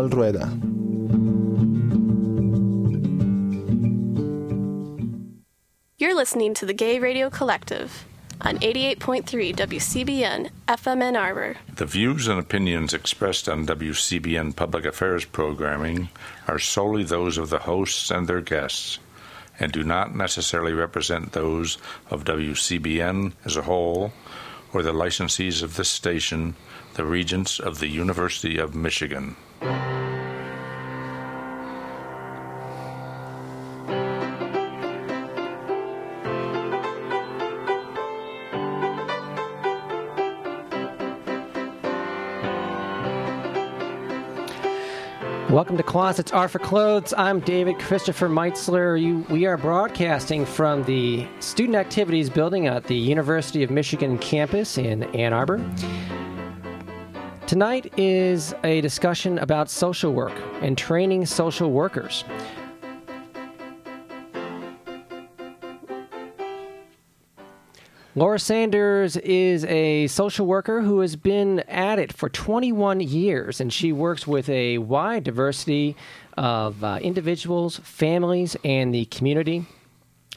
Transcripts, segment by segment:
Rueda. You're listening to the Gay Radio Collective on 88.3 WCBN FM Ann Arbor. The views and opinions expressed on WCBN Public Affairs programming are solely those of the hosts and their guests and do not necessarily represent those of WCBN as a whole or the licensees of this station, the Regents of the University of Michigan. Welcome to Closets Are for Clothes. I'm David Christopher Meitzler. You, we are broadcasting from the Student Activities Building at the University of Michigan campus in Ann Arbor. Tonight is a discussion about social work and training social workers. Laura Sanders is a social worker who has been at it for 21 years, and she works with a wide diversity of uh, individuals, families, and the community.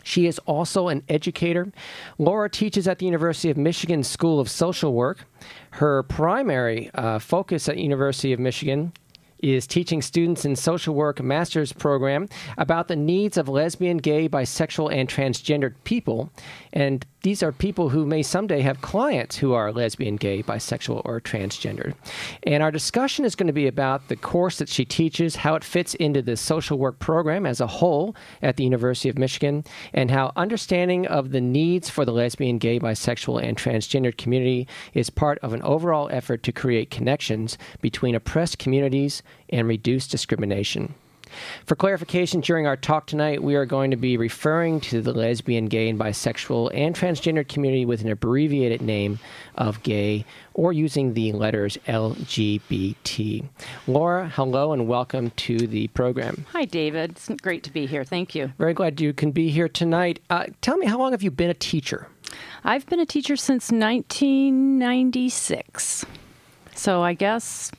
She is also an educator. Laura teaches at the University of Michigan School of Social Work. Her primary uh, focus at University of Michigan is teaching students in social work master's program about the needs of lesbian, gay, bisexual, and transgendered people. And these are people who may someday have clients who are lesbian, gay, bisexual, or transgendered. And our discussion is going to be about the course that she teaches, how it fits into the social work program as a whole at the University of Michigan, and how understanding of the needs for the lesbian, gay, bisexual, and transgendered community is part of an overall effort to create connections between oppressed communities and reduce discrimination. For clarification, during our talk tonight, we are going to be referring to the lesbian, gay, and bisexual and transgender community with an abbreviated name of gay or using the letters LGBT. Laura, hello and welcome to the program. Hi, David. It's great to be here. Thank you. Very glad you can be here tonight. Uh, tell me, how long have you been a teacher? I've been a teacher since 1996. So I guess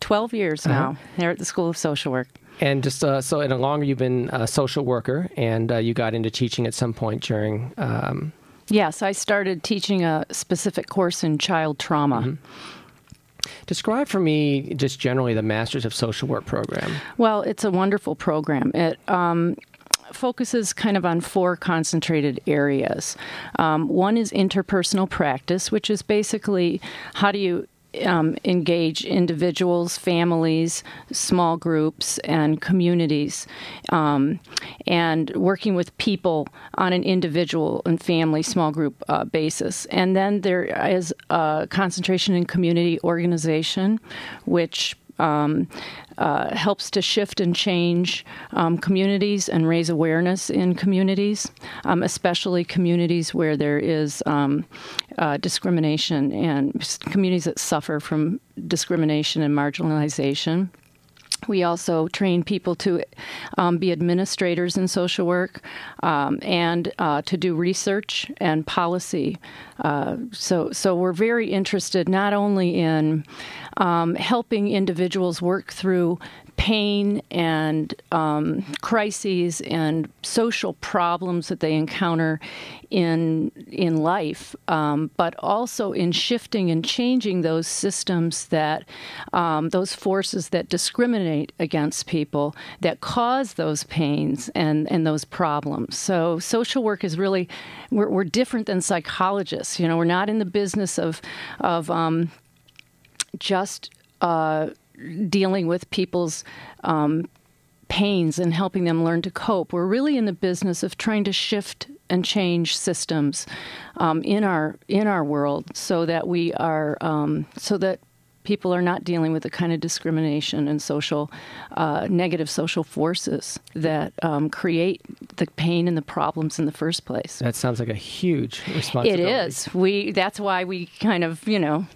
12 years now uh-huh. here at the School of Social Work. And just uh, so, and longer you've been a social worker, and uh, you got into teaching at some point during. Um... Yes, I started teaching a specific course in child trauma. Mm-hmm. Describe for me just generally the Masters of Social Work program. Well, it's a wonderful program. It um, focuses kind of on four concentrated areas. Um, one is interpersonal practice, which is basically how do you um, engage individuals, families, small groups, and communities, um, and working with people on an individual and family, small group uh, basis. And then there is a concentration in community organization, which um, uh, helps to shift and change um, communities and raise awareness in communities, um, especially communities where there is um, uh, discrimination and communities that suffer from discrimination and marginalization. We also train people to um, be administrators in social work um, and uh, to do research and policy. Uh, so, so we're very interested not only in um, helping individuals work through pain and um, crises and social problems that they encounter in in life, um, but also in shifting and changing those systems that um, those forces that discriminate against people that cause those pains and and those problems. So social work is really we're, we're different than psychologists. You know, we're not in the business of of um, just uh, dealing with people's um, pains and helping them learn to cope. We're really in the business of trying to shift and change systems um, in our in our world so that we are um, so that people are not dealing with the kind of discrimination and social uh, negative social forces that um, create the pain and the problems in the first place. That sounds like a huge It responsibility. is. We that's why we kind of, you know,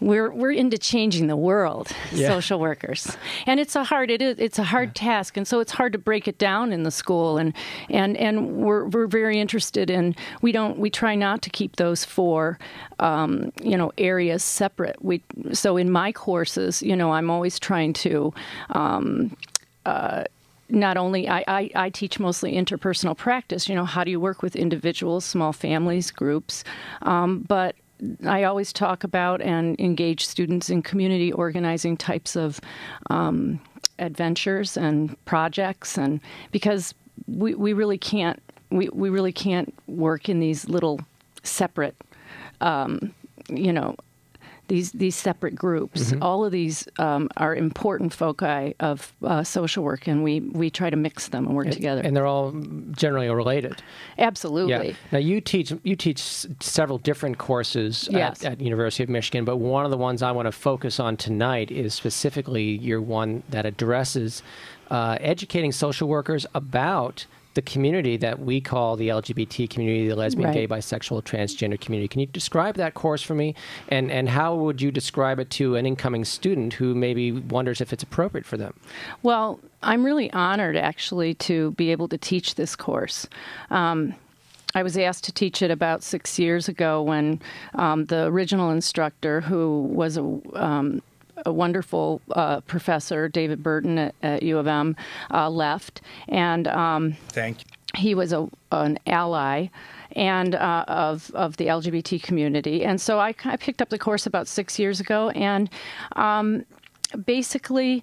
we're we're into changing the world, Yeah. social workers. And it's a hard it is it's a hard task and so it's hard to break it down in the school and and and we're we're very interested in we don't we try not to keep those four um, you know areas separate. We so in my courses, you know, I'm always trying to um, uh, not only I, I, I teach mostly interpersonal practice you know how do you work with individuals small families groups? Um, but i always talk about and engage students in community organizing types of um, adventures and projects and because we, we really can't we, we really can't work in these little separate um, you know these these separate groups. All of these um, are important foci of uh, social work, and we we try to mix them and work together. And they're all generally related. Absolutely. Yeah. Now you teach you teach several different courses Yes. at, at University of Michigan, but one of the ones I want to focus on tonight is specifically your one that addresses uh, educating social workers about the community that we call the LGBT community, the lesbian, Right. gay, bisexual, transgender community. Can you describe that course for me, and and how would you describe it to an incoming student who maybe wonders if it's appropriate for them? Well, I'm really honored actually to be able to teach this course. Um, I was asked to teach it about six years ago when um, the original instructor, who was a um, a wonderful uh, professor, David Burton at, at U of M, uh, left, and um, Thank you. he was a, an ally and uh, of of the LGBT community, and so I, I picked up the course about six years ago, and um, basically.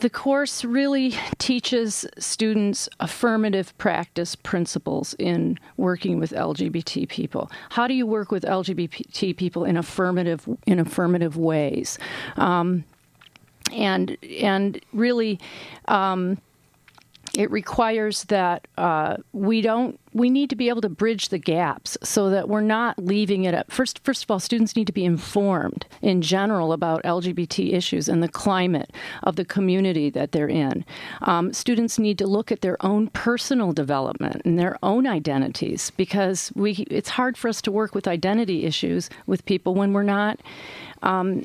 The course really teaches students affirmative practice principles in working with LGBT people. How do you work with LGBT people in affirmative in affirmative ways? Um, and and really, um, it requires that uh, we don't we need to be able to bridge the gaps so that we're not leaving it up. First first of all students need to be informed in general about lgbt issues and the climate of the community that they're in. Um, students need to look at their own personal development and their own identities because we it's hard for us to work with identity issues with people when we're not um,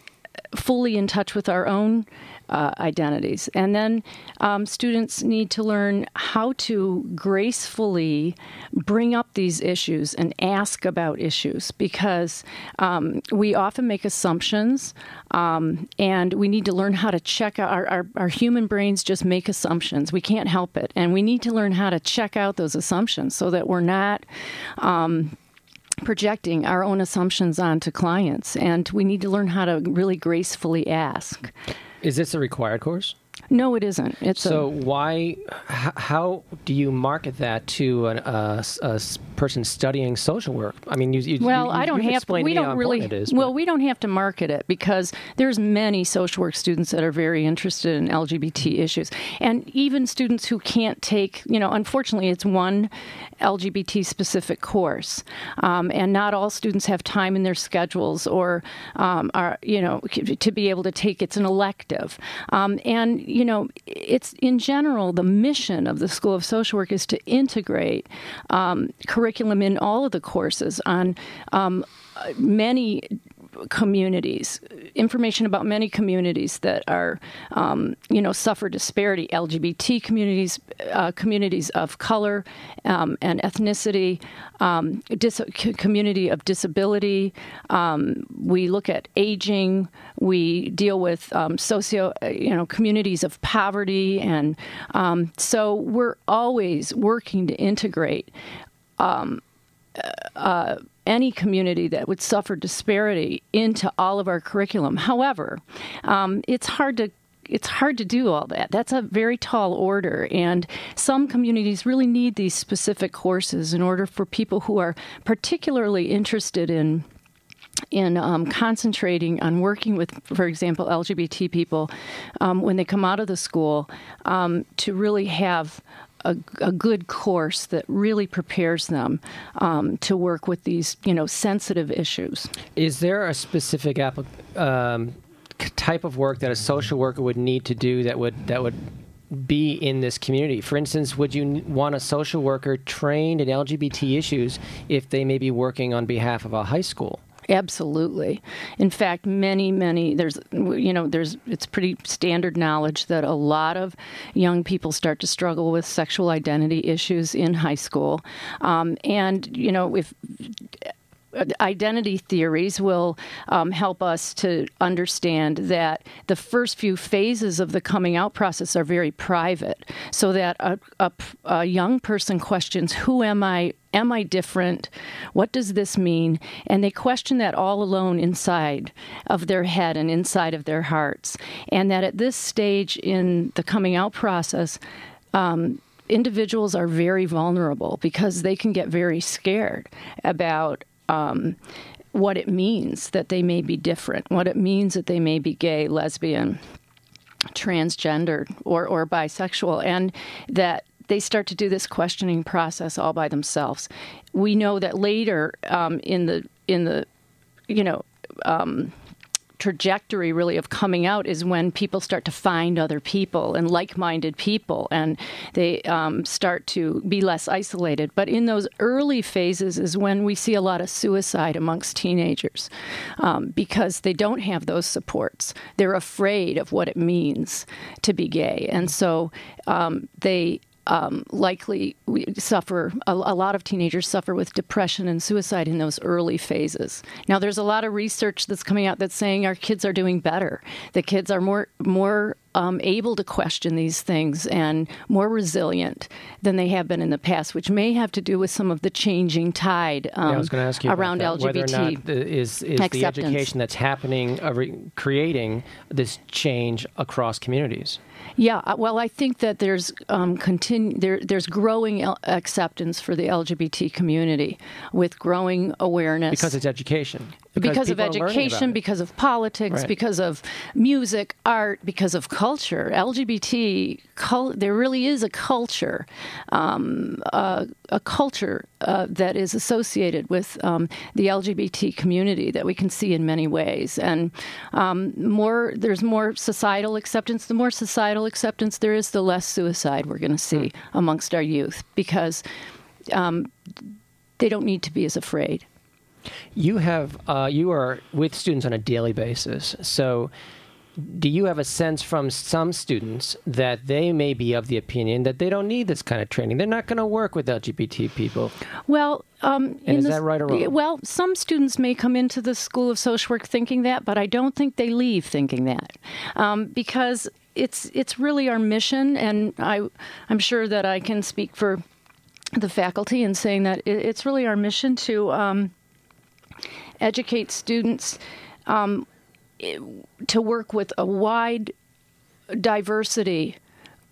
fully in touch with our own uh, identities. And then um, students need to learn how to gracefully bring up these issues and ask about issues because um, we often make assumptions um, and we need to learn how to check out our, our, our human brains just make assumptions. We can't help it. And we need to learn how to check out those assumptions so that we're not um, projecting our own assumptions onto clients and we need to learn how to really gracefully ask Is this a required course? No it isn't it's So a, why, h- how do you market that to an, uh, a person studying social work? I mean, you, you well you, i don't have explained we don't really important it is. well but- we don't have to market it because there's many social work students that are very interested in lgbt issues and even students who can't take you know unfortunately it's one lgbt specific course um, and not all students have time in their schedules or um, are you know to be able to take it's an elective um, and you know it's in general the mission of the school of social work is to integrate um, curriculum in all of the courses on um, many communities, information about many communities that are, um, you know, suffer disparity. LGBT communities, uh, communities of color um, and ethnicity, um, dis- community of disability. Um, we look at aging. We deal with um, socio, uh, you know, communities of poverty, and um, so we're always working to integrate any community that would suffer disparity into all of our curriculum. However, um, it's hard to it's hard to do all that. That's a very tall order, and some communities really need these specific courses in order for people who are particularly interested in in um, concentrating on working with, for example, LGBT people um, when they come out of the school um, to really have a, a good course that really prepares them um, to work with these, you know, sensitive issues. Is there a specific applic- um, type of work that a social worker would need to do that would that would be in this community? For instance, would you want a social worker trained in LGBT issues if they may be working on behalf of a high school? Absolutely. In fact, many, many, there's, you know, there's, it's pretty standard knowledge that a lot of young people start to struggle with sexual identity issues in high school. Um, and, you know, if identity theories will um, help us to understand that the first few phases of the coming out process are very private, so that a, a, a young person questions, Who am I? Am I different? What does this mean? And they question that all alone inside of their head and inside of their hearts. And that at this stage in the coming out process, um, individuals are very vulnerable because they can get very scared about um, what it means that they may be different, what it means that they may be gay, lesbian, transgender, or, or bisexual, and that they start to do this questioning process all by themselves. We know that later um, in the in the you know um, trajectory really of coming out is when people start to find other people and like-minded people and they um, start to be less isolated. But in those early phases is when we see a lot of suicide amongst teenagers um, because they don't have those supports. They're afraid of what it means to be gay. And so um, they um, likely we suffer a, a, lot of teenagers suffer with depression and suicide in those early phases. Now, there's a lot of research that's coming out that's saying our kids are doing better. The kids are more more um, able to question these things and more resilient than they have been in the past, which may have to do with some of the changing tide um, yeah, I was going to ask you around that, LGBT. Whether or not the, is, is the education that's happening uh, re- creating this change across communities? Yeah, uh, well, I think that there's um, continu- there, there's growing el- acceptance for the LGBT community with growing awareness because it's education. Because, because of education, because of politics, right. because of music, art, because of culture. LGBT, cul- there really is a culture, um, uh, a culture uh, that is associated with um, the LGBT community that we can see in many ways. And um, more, there's more societal acceptance. The more societal acceptance there is, the less suicide we're going to see mm. amongst our youth because um, they don't need to be as afraid. You have uh, you are with students on a daily basis. So, do you have a sense from some students that they may be of the opinion that they don't need this kind of training? They're not going to work with LGBT people. Well, um, is the, that right or wrong? Well, some students may come into the School of Social Work thinking that, but I don't think they leave thinking that um, because it's it's really our mission, and I I'm sure that I can speak for the faculty in saying that it's really our mission to. Um, educate students um, to work with a wide diversity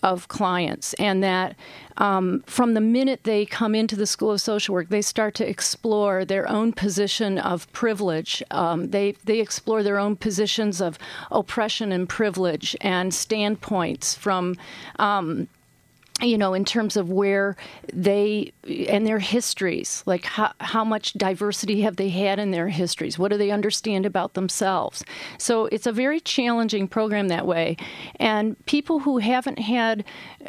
of clients, and that um, from the minute they come into the School of Social Work, they start to explore their own position of privilege. Um, they they explore their own positions of oppression and privilege and standpoints from. Um, you know, in terms of where they and their histories, like how, how much diversity have they had in their histories? What do they understand about themselves? So it's a very challenging program that way. And people who haven't had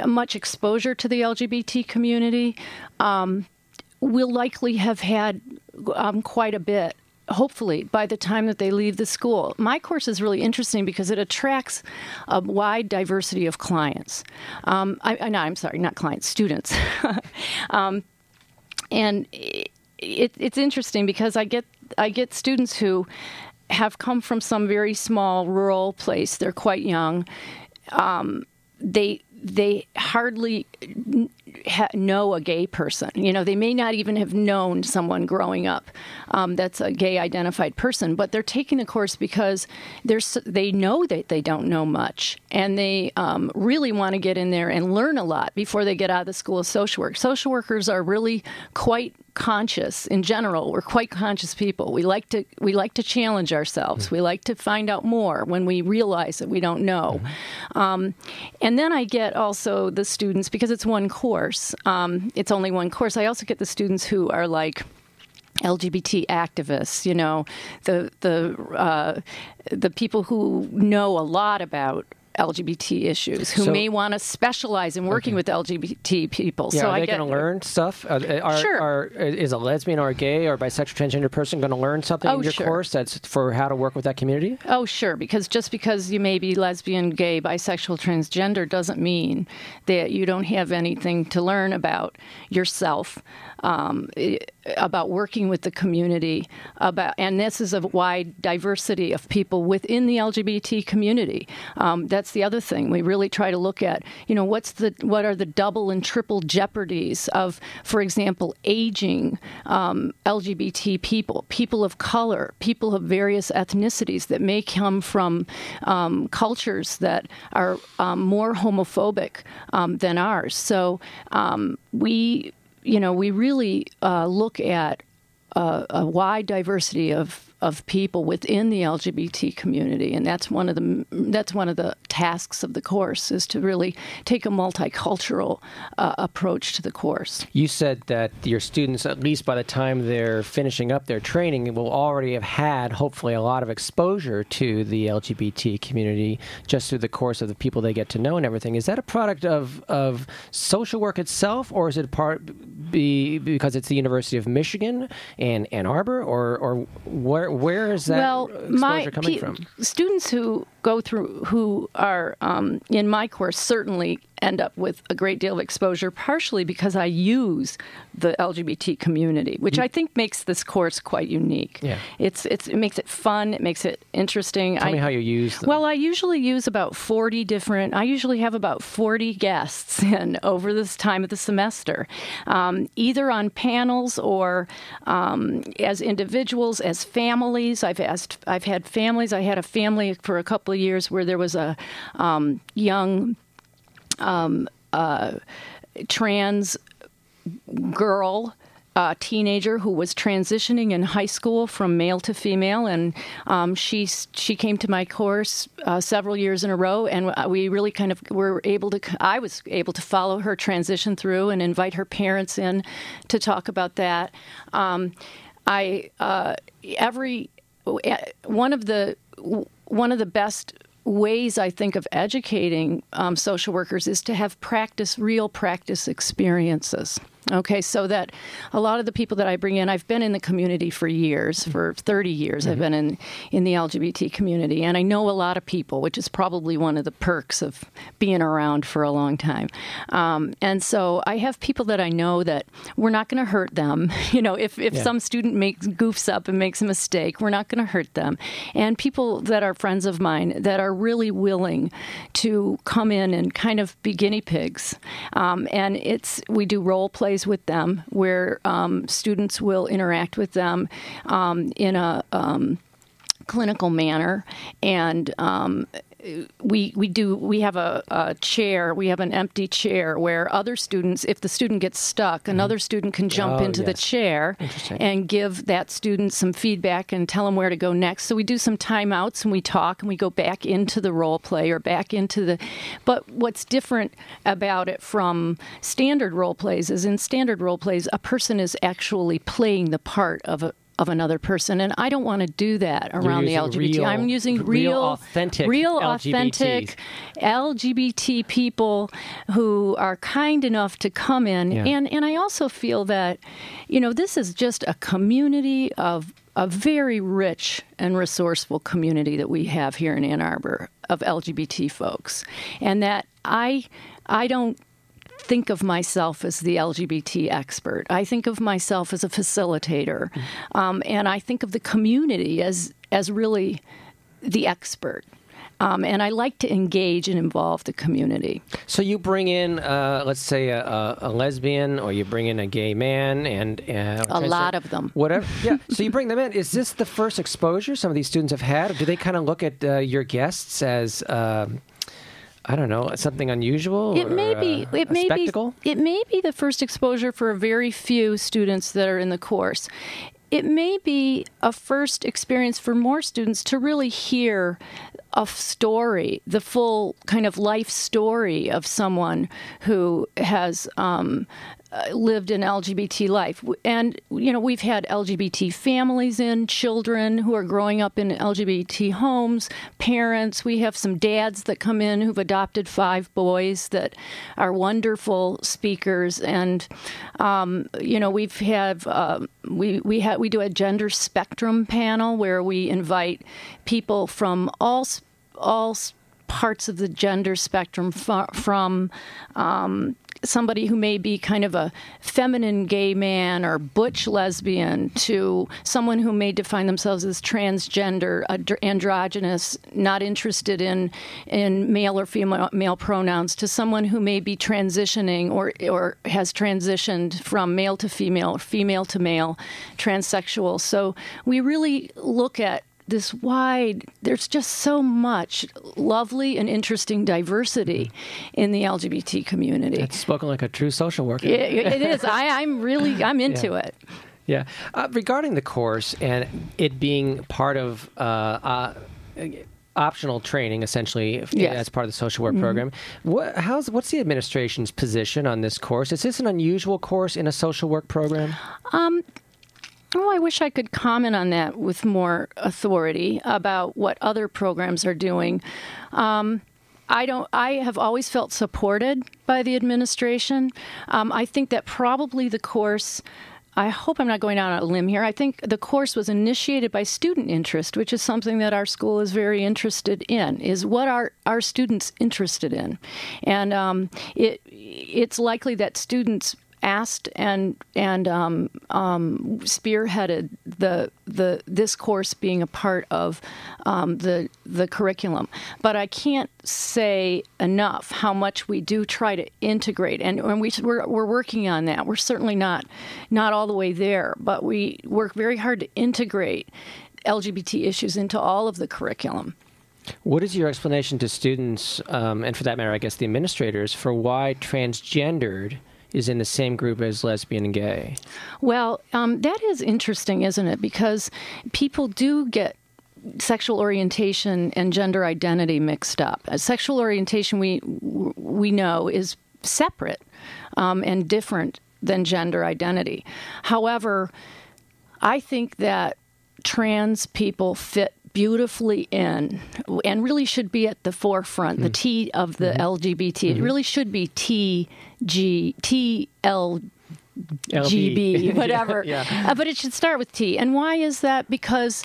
much exposure to the LGBT community um, will likely have had um, quite a bit hopefully by the time that they leave the school. My course is really interesting because it attracts a wide diversity of clients. Um, I, no, I'm sorry, not clients, students. um, and it, it's interesting because I get I get students who have come from some very small rural place. They're quite young. Um, they they hardly ha- know a gay person. You know, they may not even have known someone growing up um, that's a gay identified person, but they're taking the course because they're, they know that they don't know much and they um, really want to get in there and learn a lot before they get out of the school of social work. Social workers are really quite conscious in general. We're quite conscious people. We like to we like to challenge ourselves. We like to find out more when we realize that we don't know. Mm-hmm. Um, and then I get also the students because it's one course. Um, it's only one course. I also get the students who are like. LGBT activists, you know, the the uh, the people who know a lot about LGBT issues, who So- may want to specialize in working with LGBT people. Yeah, so are I they going to learn stuff? Uh, Are, Sure. are, is a lesbian or a gay or bisexual transgender person going to learn something Oh, in your sure. course that's for how to work with that community? Oh, sure. Because just because you may be lesbian, gay, bisexual, transgender doesn't mean that you don't have anything to learn about yourself, um, about working with the community, about and this is a wide diversity of people within the LGBT community. Um, that's the other thing we really try to look at. You know, what's the what are the double and triple jeopardies of, for example, aging um, LGBT people, people of color, people of various ethnicities that may come from um, cultures that are um, more homophobic um, than ours. So we, you know, we really uh, look at a, a wide diversity of of people within the LGBT community, and that's one of the that's one of the tasks of the course is to really take a multicultural uh, approach to the course. You said that your students, at least by the time they're finishing up their training, will already have had, hopefully, a lot of exposure to the LGBT community just through the course of the people they get to know and everything. Is that a product of, of social work itself, or is it part be because it's the University of Michigan and Ann Arbor, or, or where where is that well, exposure my coming pe- from? students who go through who are um, in my course certainly end up with a great deal of exposure, partially because I use the LGBT community, which I think makes this course quite unique. Yeah. It's it's it makes it fun. It makes it interesting. Tell I, me how you use them. Well, I usually use about 40 different, I usually have about 40 guests in over this time of the semester, um, either on panels or um, as individuals, as families. I've asked, I've had families. I had a family for a couple of years where there was a um, young um, uh, trans girl uh, teenager who was transitioning in high school from male to female, and um, she she came to my course uh, several years in a row, and we really kind of were able to. I was able to follow her transition through and invite her parents in to talk about that. Um, I uh, every one of the one of the best ways I think of educating um, social workers is to have practice, real practice experiences. Okay, so that a lot of the people that I bring in, I've been in the community for years, for 30 years. I've been in, in the LGBT community, and I know a lot of people, which is probably one of the perks of being around for a long time. Um, and so I have people that I know that we're not going to hurt them. You know, if, if Yeah. some student makes goofs up and makes a mistake, we're not going to hurt them. And people that are friends of mine that are really willing to come in and kind of be guinea pigs. Um, and it's we do role plays with them where um, students will interact with them um, in a um, clinical manner. And um, we we do we have a, a chair we have an empty chair where other students if the student gets stuck mm-hmm. another student can jump Oh, into the chair and give that student some feedback and tell them where to go next. So we do some timeouts and we talk and we go back into the role play or back into the but what's different about it from standard role plays is in standard role plays a person is actually playing the part of a of another person and I don't want to do that around the LGBT. real- I'm using real real authentic real LGBTs. authentic LGBT people who are kind enough to come in Yeah. and and I also feel that you know this is just a community of a very rich and resourceful community that we have here in Ann Arbor of LGBT folks and that I I don't think of myself as the LGBT expert. I think of myself as a facilitator, um, and I think of the community as as really the expert. Um, and I like to engage and involve the community. So you bring in, uh, let's say, a, a, a lesbian, or you bring in a gay man, and uh, A lot of them. Whatever. Yeah. so you bring them in. Is this the first exposure some of these students have had? Or do they kind of look at uh, your guests as, um, I don't know, something unusual? It may be. uh, It a may spectacle? be. It may be the first exposure for a very few students that are in the course. It may be a first experience for more students to really hear a story, the full kind of life story of someone who has um, lived an LGBT life. And, you know, we've had LGBT families in, children who are growing up in LGBT homes, parents. We have some dads that come in who've adopted five boys that are wonderful speakers. And, um, you know, we've had, uh, we, we, ha- we do a gender spectrum panel where we invite people from all, all parts of the gender spectrum from um, somebody who may be kind of a feminine gay man or butch lesbian to someone who may define themselves as transgender, androgynous, not interested in in male or female male pronouns, to someone who may be transitioning or or has transitioned from male to female, female to male, transsexual. So we really look at this wide there's just so much lovely and interesting diversity in the lgbt community. It's spoken like a true social worker. It, it is. I, am really i'm into yeah. it. Yeah. Uh, regarding the course and it being part of uh, uh, optional training essentially yes. as part of the social work mm-hmm. program what, how's what's the administration's position on this course? Is this an unusual course in a social work program? Um, Oh, I wish I could comment on that with more authority about what other programs are doing. Um, I don't. I have always felt supported by the administration. Um, I think that probably the course. I hope I'm not going out on a limb here. I think the course was initiated by student interest, which is something that our school is very interested in. Is what are our students interested in, and um, it it's likely that students asked and and um, um, spearheaded the the this course being a part of um, the the curriculum. But I can't say enough how much we do try to integrate, and, and we we're, we're working on that. We're certainly not not all the way there, but we work very hard to integrate LGBT issues into all of the curriculum. What is your explanation to students, um, and for that matter, I guess the administrators, for why transgendered is in the same group as lesbian and gay. Well, um, that is interesting, isn't it? Because people do get sexual orientation and gender identity mixed up. Uh, sexual orientation, we we know, is separate um, and different than gender identity. However, I think that trans people fit beautifully in and really should be at the forefront, mm. the T of the mm-hmm. LGBT. It really should be T G T L GB, whatever. yeah, yeah. Uh, but it should start with T. And why is that? Because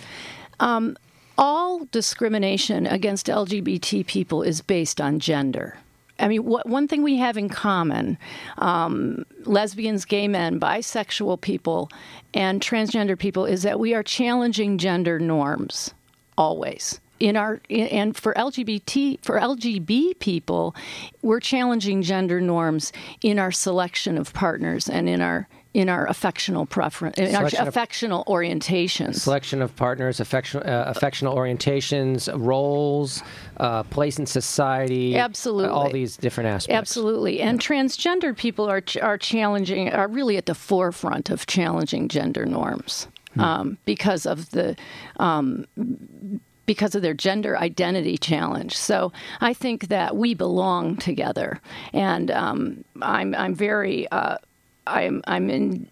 um, all discrimination against LGBT people is based on gender. I mean, what, one thing we have in common um, lesbians, gay men, bisexual people, and transgender people is that we are challenging gender norms always in our and for LGBT for LGB people, we're challenging gender norms in our selection of partners and in our in our affectional preference, in selection our affectional of, orientations. Selection of partners, affection, uh, affectional orientations, roles, uh, place in society. Absolutely, uh, all these different aspects. Absolutely, and yeah. transgender people are are challenging, are really at the forefront of challenging gender norms. Hmm. Um, because of the um, because of their gender identity challenge. So I think that we belong together, and um, I'm I'm very uh, I'm I'm in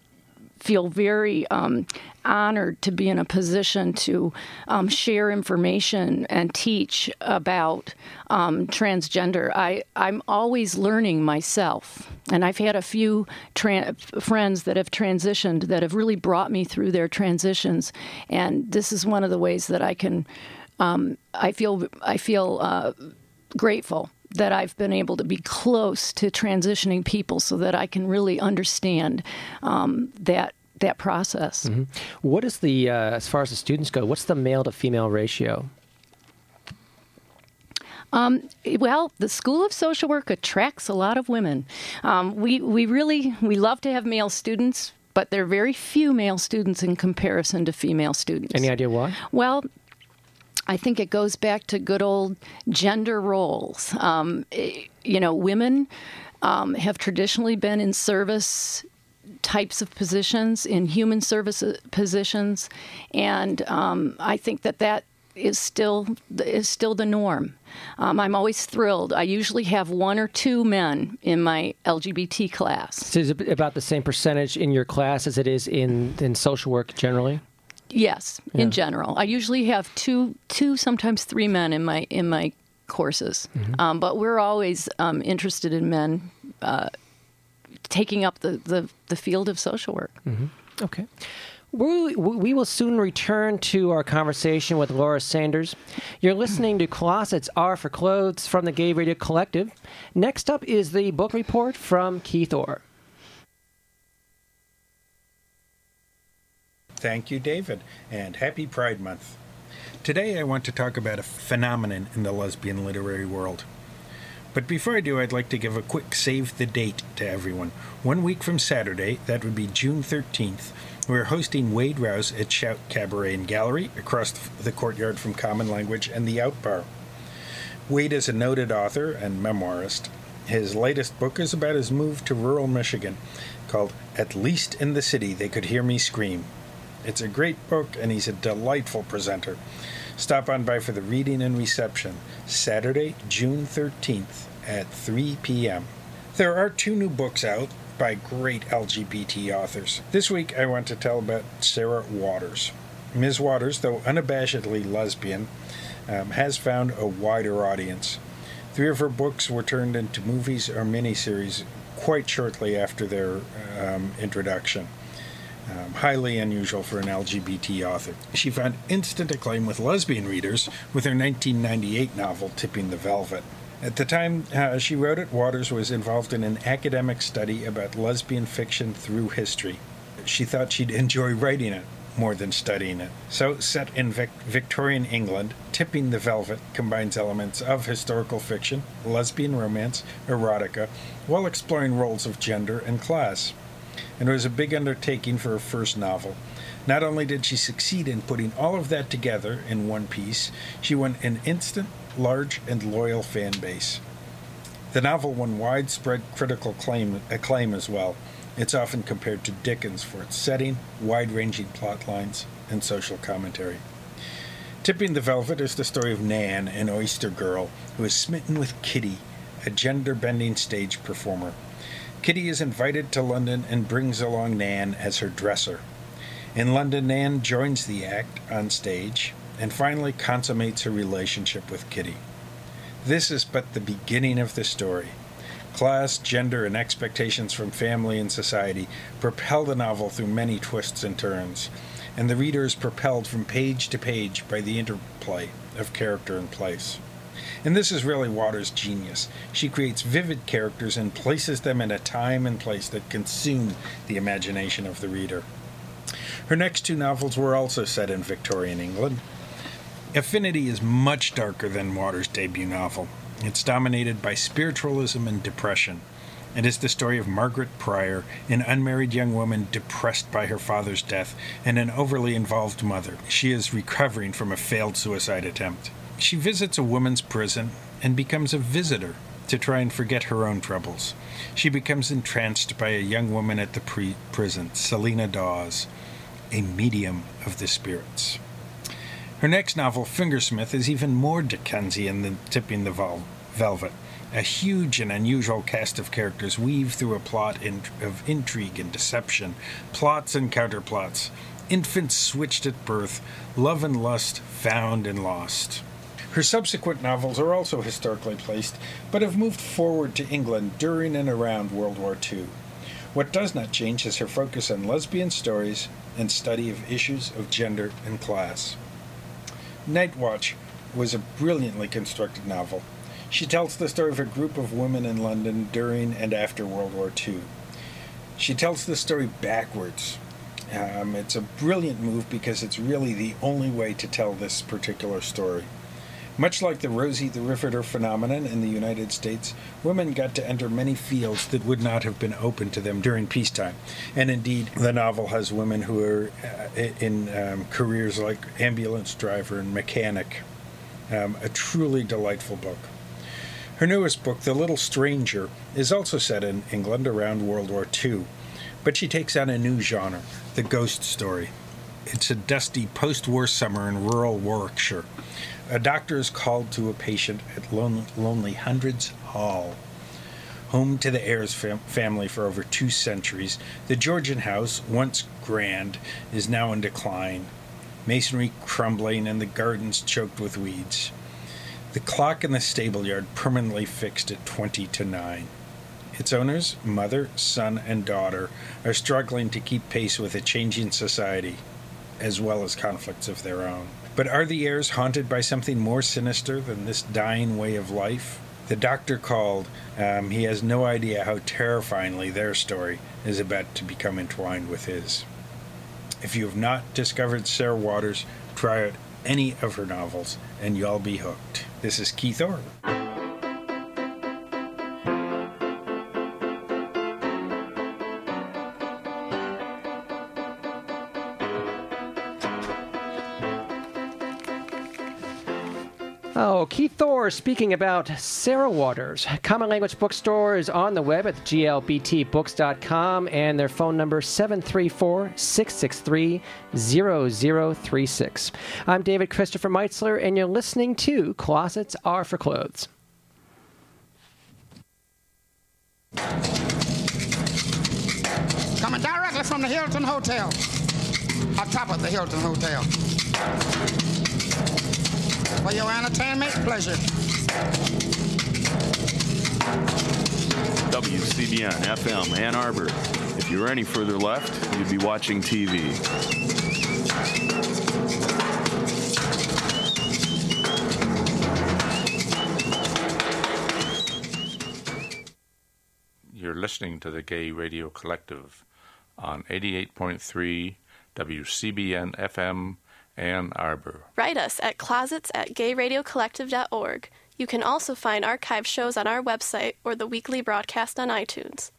feel very um, honored to be in a position to um, share information and teach about um, transgender. I, I'm always learning myself. And I've had a few tra- friends that have transitioned that have really brought me through their transitions. And this is one of the ways that I can, um, I feel, I feel uh, grateful that I've been able to be close to transitioning people so that I can really understand um, that that process. Mm-hmm. What is the, uh, as far as the students go, what's the male to female ratio? Um, well, the School of Social Work attracts a lot of women. Um, we we really we love to have male students, but there are very few male students in comparison to female students. Any idea why? Well, I think it goes back to good old gender roles. Um, you know, women um, have traditionally been in service types of positions, in human service positions, and um, I think that that is still is still the norm. Um, I'm always thrilled. I usually have one or two men in my LGBT class. So is it about the same percentage in your class as it is in, in social work generally? Yes, Yeah. in general, I usually have two, two, sometimes three men in my in my courses. Um, but we're always um, interested in men uh, taking up the, the, the field of social work. Okay. We, we will soon return to our conversation with Laura Sanders. You're listening to Closets Are for Clothes from the Gay Radio Collective. Next up is the book report from Keith Orr. Thank you, David, and happy Pride Month. Today I want to talk about a phenomenon in the lesbian literary world. But before I do, I'd like to give a quick save the date to everyone. One week from Saturday, that would be June 13th, we're hosting Wade Rouse at Shout Cabaret and Gallery across the courtyard from Common Language and the Aut Bar. Wade is a noted author and memoirist. His latest book is about his move to rural Michigan called At Least in the City They Could Hear Me Scream. It's a great book, and he's a delightful presenter. Stop on by for the reading and reception, Saturday, June 13th at 3 p.m. There are two new books out by great LGBT authors. This week, I want to tell about Sarah Waters. Ms. Waters, though unabashedly lesbian, um, has found a wider audience. Three of her books were turned into movies or miniseries quite shortly after their um, introduction. Um, highly unusual for an LGBT author. She found instant acclaim with lesbian readers with her 1998 novel, Tipping the Velvet. At the time uh, she wrote it, Waters was involved in an academic study about lesbian fiction through history. She thought she'd enjoy writing it more than studying it. So, set in Vic- Victorian England, Tipping the Velvet combines elements of historical fiction, lesbian romance, erotica, while exploring roles of gender and class and it was a big undertaking for her first novel. Not only did she succeed in putting all of that together in one piece, she won an instant, large, and loyal fan base. The novel won widespread critical claim, acclaim as well. It's often compared to Dickens for its setting, wide ranging plot lines, and social commentary. Tipping the Velvet is the story of Nan, an oyster girl, who is smitten with Kitty, a gender bending stage performer. Kitty is invited to London and brings along Nan as her dresser. In London, Nan joins the act on stage and finally consummates her relationship with Kitty. This is but the beginning of the story. Class, gender, and expectations from family and society propel the novel through many twists and turns, and the reader is propelled from page to page by the interplay of character and place. And this is really Waters' genius. She creates vivid characters and places them in a time and place that consume the imagination of the reader. Her next two novels were also set in Victorian England. Affinity is much darker than Waters' debut novel. It's dominated by spiritualism and depression. It is the story of Margaret Prior, an unmarried young woman depressed by her father's death and an overly involved mother. She is recovering from a failed suicide attempt. She visits a woman's prison and becomes a visitor to try and forget her own troubles. She becomes entranced by a young woman at the pre- prison, Selina Dawes, a medium of the spirits. Her next novel, Fingersmith, is even more Dickensian than Tipping the Vel- Velvet. A huge and unusual cast of characters weave through a plot in- of intrigue and deception, plots and counterplots, infants switched at birth, love and lust found and lost. Her subsequent novels are also historically placed, but have moved forward to England during and around World War II. What does not change is her focus on lesbian stories and study of issues of gender and class. Night Watch was a brilliantly constructed novel. She tells the story of a group of women in London during and after World War II. She tells the story backwards. Um, it's a brilliant move because it's really the only way to tell this particular story. Much like the Rosie the Riveter phenomenon in the United States, women got to enter many fields that would not have been open to them during peacetime. And indeed, the novel has women who are uh, in um, careers like ambulance driver and mechanic. Um, a truly delightful book. Her newest book, The Little Stranger, is also set in England around World War II, but she takes on a new genre, the ghost story. It's a dusty post war summer in rural Warwickshire. A doctor is called to a patient at Lon- Lonely Hundreds Hall. Home to the Ayres fam- family for over two centuries, the Georgian house, once grand, is now in decline. Masonry crumbling and the gardens choked with weeds. The clock in the stable yard permanently fixed at 20 to 9. Its owners, mother, son, and daughter, are struggling to keep pace with a changing society, as well as conflicts of their own. But are the Ayres haunted by something more sinister than this dying way of life? The doctor called. Um, he has no idea how terrifyingly their story is about to become entwined with his. If you have not discovered Sarah Waters, try out any of her novels and you'll be hooked. This is Keith Orr. Thor speaking about Sarah Waters. Common Language Bookstore is on the web at glbtbooks.com and their phone number 734 663 0036. I'm David Christopher Meitzler, and you're listening to Closets Are for Clothes. Coming directly from the Hilton Hotel. On top of the Hilton Hotel. For your entertainment, pleasure. WCBN FM Ann Arbor. If you were any further left, you'd be watching TV. You're listening to the Gay Radio Collective on 88.3 WCBN FM Ann Arbor. Write us at closets at gayradiocollective.org. You can also find archive shows on our website or the weekly broadcast on iTunes.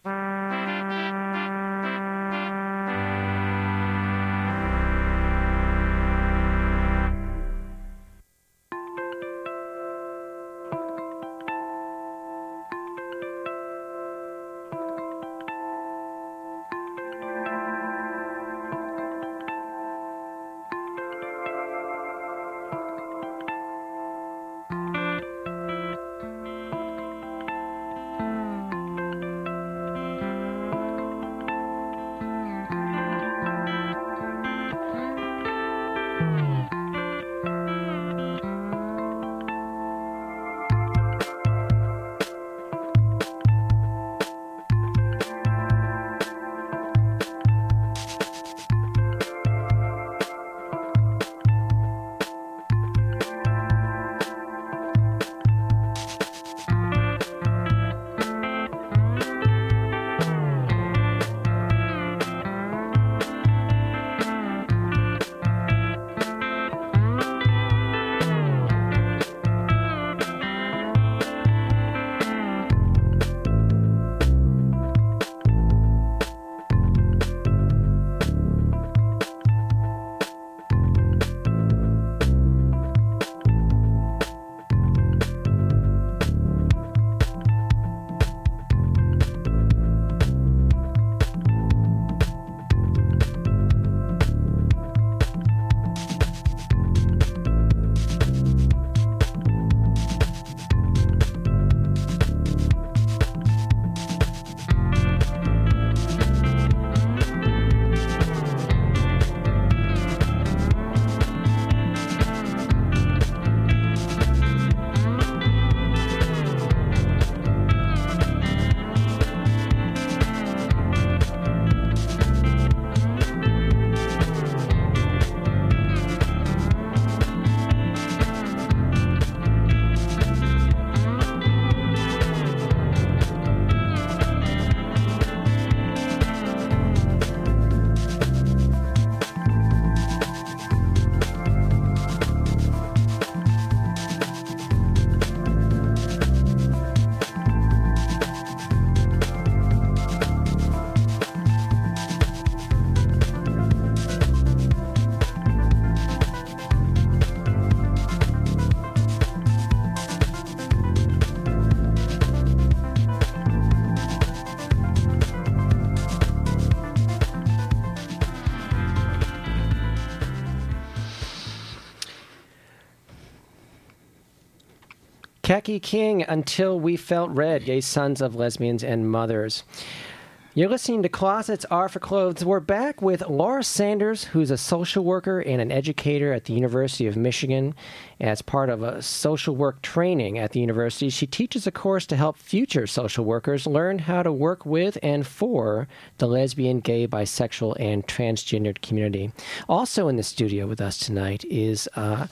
Jackie King, Until We Felt Red, Gay Sons of Lesbians and Mothers. You're listening to Closets Are for Clothes. We're back with Laura Sanders, who's a social worker and an educator at the University of Michigan. As part of a social work training at the university, she teaches a course to help future social workers learn how to work with and for the lesbian, gay, bisexual, and transgendered community. Also in the studio with us tonight is uh,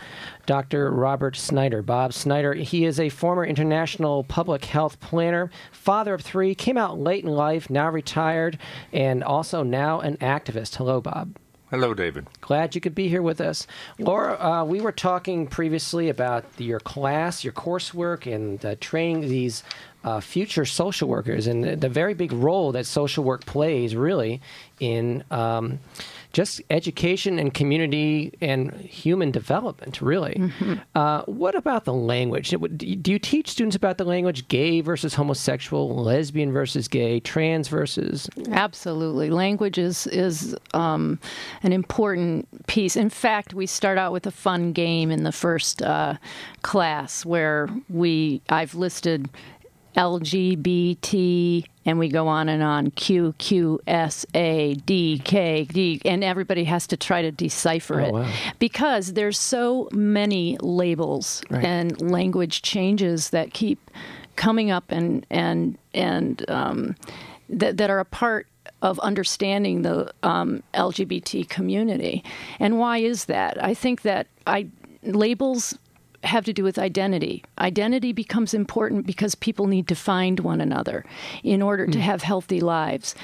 Dr. Robert Snyder. Bob Snyder, he is a former international public health planner, father of three, came out late in life, now retired, and also now an activist. Hello, Bob. Hello, David. Glad you could be here with us. Laura, uh, we were talking previously about your class, your coursework, and uh, training these uh, future social workers and the, the, very big role that social work plays, really, in um, just education and community and human development, really. Mm-hmm. Uh, what about the language? Do you teach students about the language gay versus homosexual, lesbian versus gay, trans versus? Absolutely. Language is, is um, an important piece. In fact, we start out with a fun game in the first uh, class where we I've listed LGBT, and we go on and on Q, Q, S, A, D, K, D, and everybody has to try to decipher oh, it wow. because there's so many labels right. and language changes that keep coming up and and and um, that that are a part of understanding the um, LGBT community. And why is that? I think that I labels have to do with identity. Identity becomes important because people need to find one another in order to mm. have healthy lives.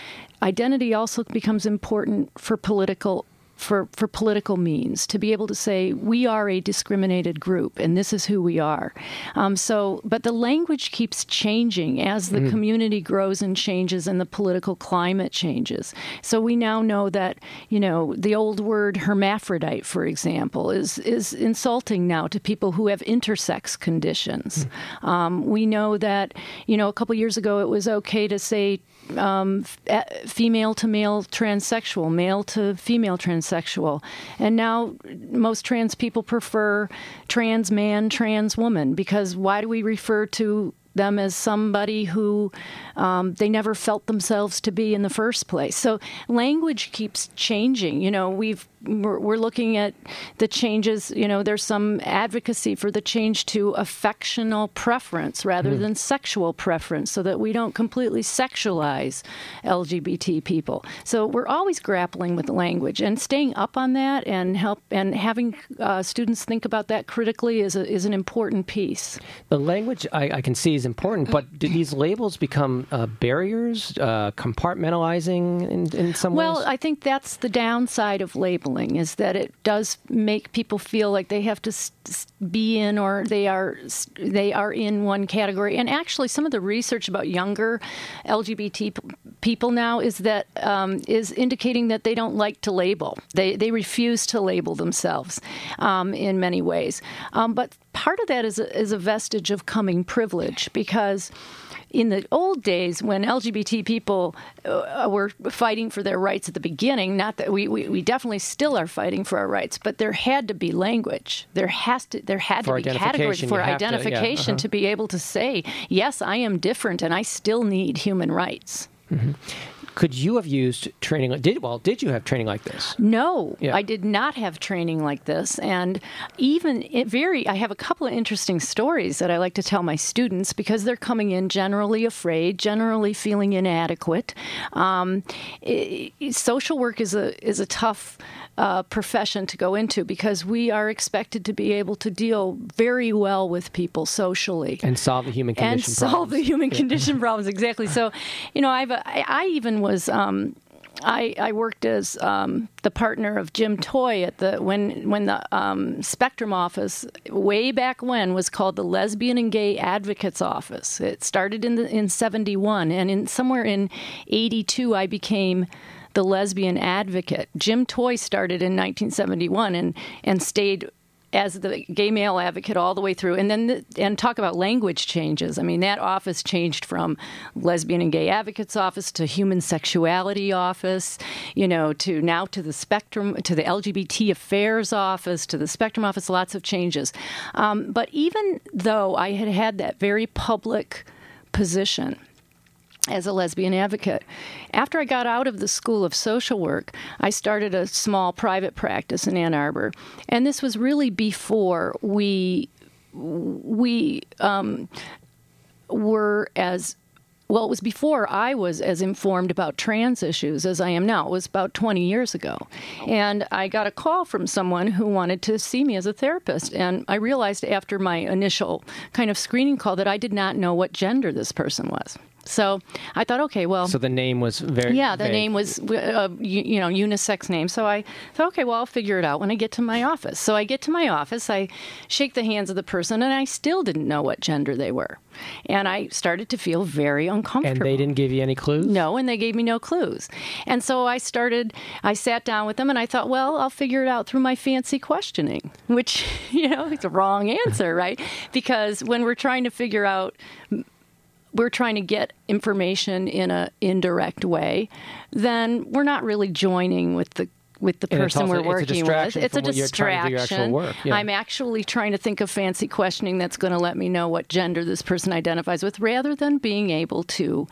Identity also becomes important for political for, for political means to be able to say we are a discriminated group and this is who we are. Um, so, but the language keeps changing as the mm. community grows and changes and the political climate changes. So we now know that you know the old word hermaphrodite, for example, is is insulting now to people who have intersex conditions. Mm. Um, we know that you know a couple years ago it was okay to say um, female to male transsexual, male to female transsexual. And now most trans people prefer trans man, trans woman, because why do we refer to them as somebody who um, they never felt themselves to be in the first place. So language keeps changing. You know, we've we're, we're, looking at the changes. You know, there's some advocacy for the change to affectional preference rather mm. than sexual preference, so that we don't completely sexualize LGBT people. So we're always grappling with language and staying up on that and help and having uh, students think about that critically is a, is an important piece. The language I, I can see is important, but do these labels become uh, barriers, uh, compartmentalizing in, in some well, ways? Well, I think that's the downside of labeling is that it does make people feel like they have to be in or they are they are in one category. And actually, some of the research about younger LGBT people now is that um, is indicating that they don't like to label. They they refuse to label themselves um, in many ways. Um, but part of that is a, is a vestige of coming privilege because in the old days when LGBT people uh, were fighting for their rights at the beginning, not that we, we, we, definitely still are fighting for our rights, but there had to be language. There has to there had for to be categories for identification to, yeah, uh-huh. to, be able to say, yes, I am different and I still need human rights. Mm-hmm. Could you have used training? Did well? Did you have training like this? No, yeah. I did not have training like this, and even it very. I have a couple of interesting stories that I like to tell my students because they're coming in generally afraid, generally feeling inadequate. Um, it, social work is a is a tough uh, profession to go into because we are expected to be able to deal very well with people socially and solve the human condition and problems. solve the human condition problems exactly. So, you know, I've I, I even was. Um, I, I, worked as um, the partner of Jim Toy at the when when the um, Spectrum office way back when was called the Lesbian and Gay Advocates Office. It started in the, in '71, and in somewhere in '82, I became the lesbian advocate. Jim Toy started in 1971 and, and stayed as the gay male advocate all the way through, and then the, and talk about language changes. I mean, that office changed from lesbian and gay advocates office to human sexuality office, you know, to now to the spectrum to the LGBT affairs office to the spectrum office. Lots of changes, um, but even though I had had that very public position as a lesbian advocate. After I got out of the School of Social Work, I started a small private practice in Ann Arbor, and this was really before we we um, were as well, it was before I was as informed about trans issues as I am now. It was about 20 years ago. And I got a call from someone who wanted to see me as a therapist. And I realized after my initial kind of screening call that I did not know what gender this person was. So I thought, okay, well. So the name was very. Yeah, the vague. name was, uh, you, you know, unisex name. So I thought, okay, well, I'll figure it out when I get to my office. So I get to my office, I shake the hands of the person, and I still didn't know what gender they were. And I started to feel very uncomfortable. And they didn't give you any clues? No, and they gave me no clues. And so I started, I sat down with them and I thought, well, I'll figure it out through my fancy questioning, which, you know, it's a wrong answer, right? Because when we're trying to figure out, we're trying to get information in a indirect way, then we're not really joining with the with the person also- we're working with. It's a from what you're trying to do your actual distraction. work, yeah. I'm actually trying to think of fancy questioning that's going to let me know what gender this person identifies with rather than being able to,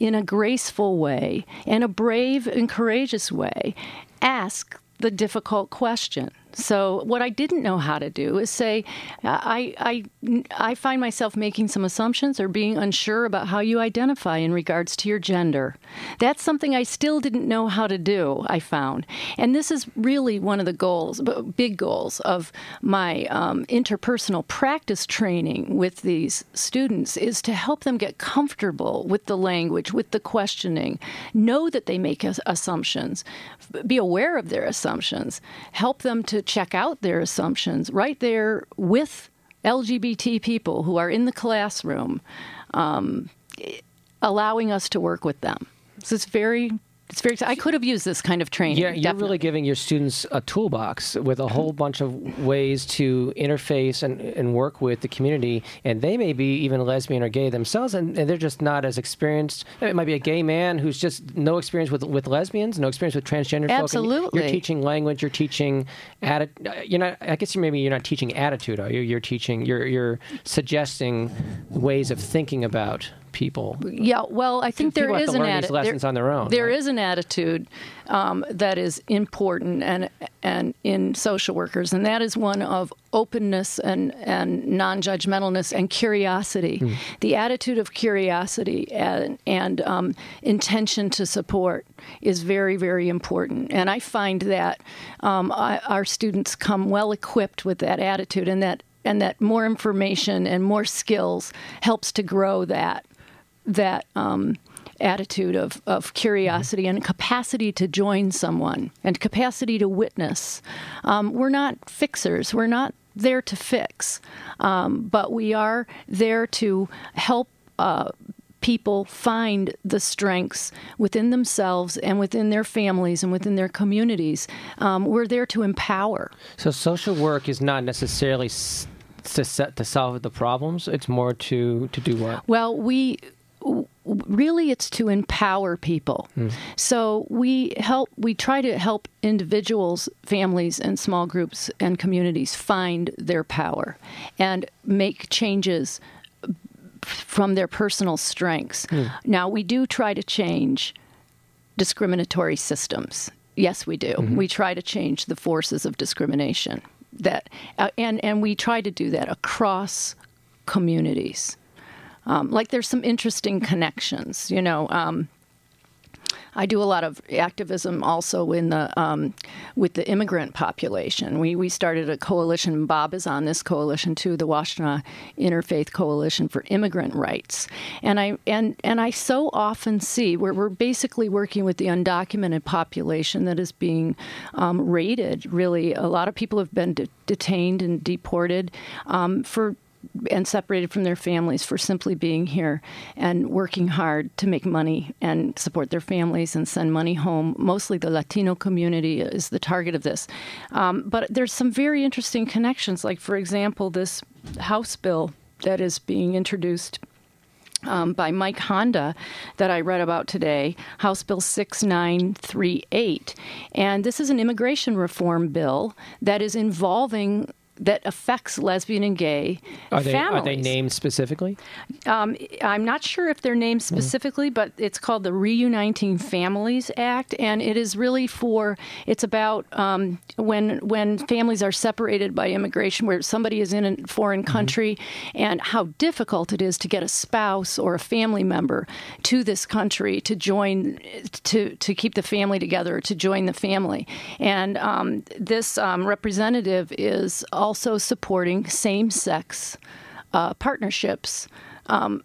in a graceful way and a brave and courageous way, ask the difficult question. So what I didn't know how to do is say, I, I, I find myself making some assumptions or being unsure about how you identify in regards to your gender. That's something I still didn't know how to do. I found, and this is really one of the goals, big goals of my um, interpersonal practice training with these students is to help them get comfortable with the language, with the questioning, know that they make assumptions, be aware of their assumptions, help them to check out their assumptions right there with LGBT people who are in the classroom, um, allowing us to work with them. So it's very, it's very. I could have used this kind of training. Yeah, you're definitely. really giving your students a toolbox with a whole bunch of ways to interface and, and work with the community. And they may be even lesbian or gay themselves, and, and they're just not as experienced. It might be a gay man who's just no experience with, with lesbians, no experience with transgender folk. Absolutely. You're teaching language. You're teaching attitude. You're not. I guess maybe you're not teaching attitude. Are you? You're teaching. You're you're suggesting ways of thinking about people. Yeah, well, I think there is an attitude. these atti- lessons there- on their own, There right? is an attitude um, that is important and and in social workers, and that is one of openness and and non-judgmentalness and curiosity. Hmm. The attitude of curiosity and and um, intention to support is very very important, and I find that um, I, our students come well equipped with that attitude, and that and that more information and more skills helps to grow that that um, attitude of, of curiosity and capacity to join someone and capacity to witness. Um, we're not fixers. We're not there to fix, um, but we are there to help. Uh, People find the strengths within themselves and within their families and within their communities. Um, we're there to empower. So social work is not necessarily s- to set to solve the problems. It's more to to do what? Well, we really it's to empower people. Hmm. So we help we try to help individuals, families and small groups and communities find their power and make changes from their personal strengths. Hmm. Now, we do try to change discriminatory systems. Yes, we do. Mm-hmm. We try to change the forces of discrimination. That uh, and and we try to do that across communities. Um, like there's some interesting connections, you know. Um, I do a lot of activism also in the um, with the immigrant population. We we started a coalition. Bob is on this coalition too, the Washtenaw Interfaith Coalition for Immigrant Rights. And I and and I so often see where we're basically working with the undocumented population that is being um, raided. Really, a lot of people have been de- detained and deported um, for and separated from their families for simply being here and working hard to make money and support their families and send money home. Mostly the Latino community is the target of this. Um, but there's some very interesting connections, like, for example, this House bill that is being introduced um, by Mike Honda that I read about today, House Bill 6938. And this is an immigration reform bill that is involving that affects lesbian and gay Are they, families. are they named specifically? Um, I'm not sure if they're named Mm-hmm. specifically, but it's called the Reuniting Families Act, and it is really for it's about um, when when families are separated by immigration, where somebody is in a foreign Mm-hmm. country, and how difficult it is to get a spouse or a family member to this country to join to to keep the family together, to join the family, and um, this um, representative is also supporting same-sex uh, partnerships um,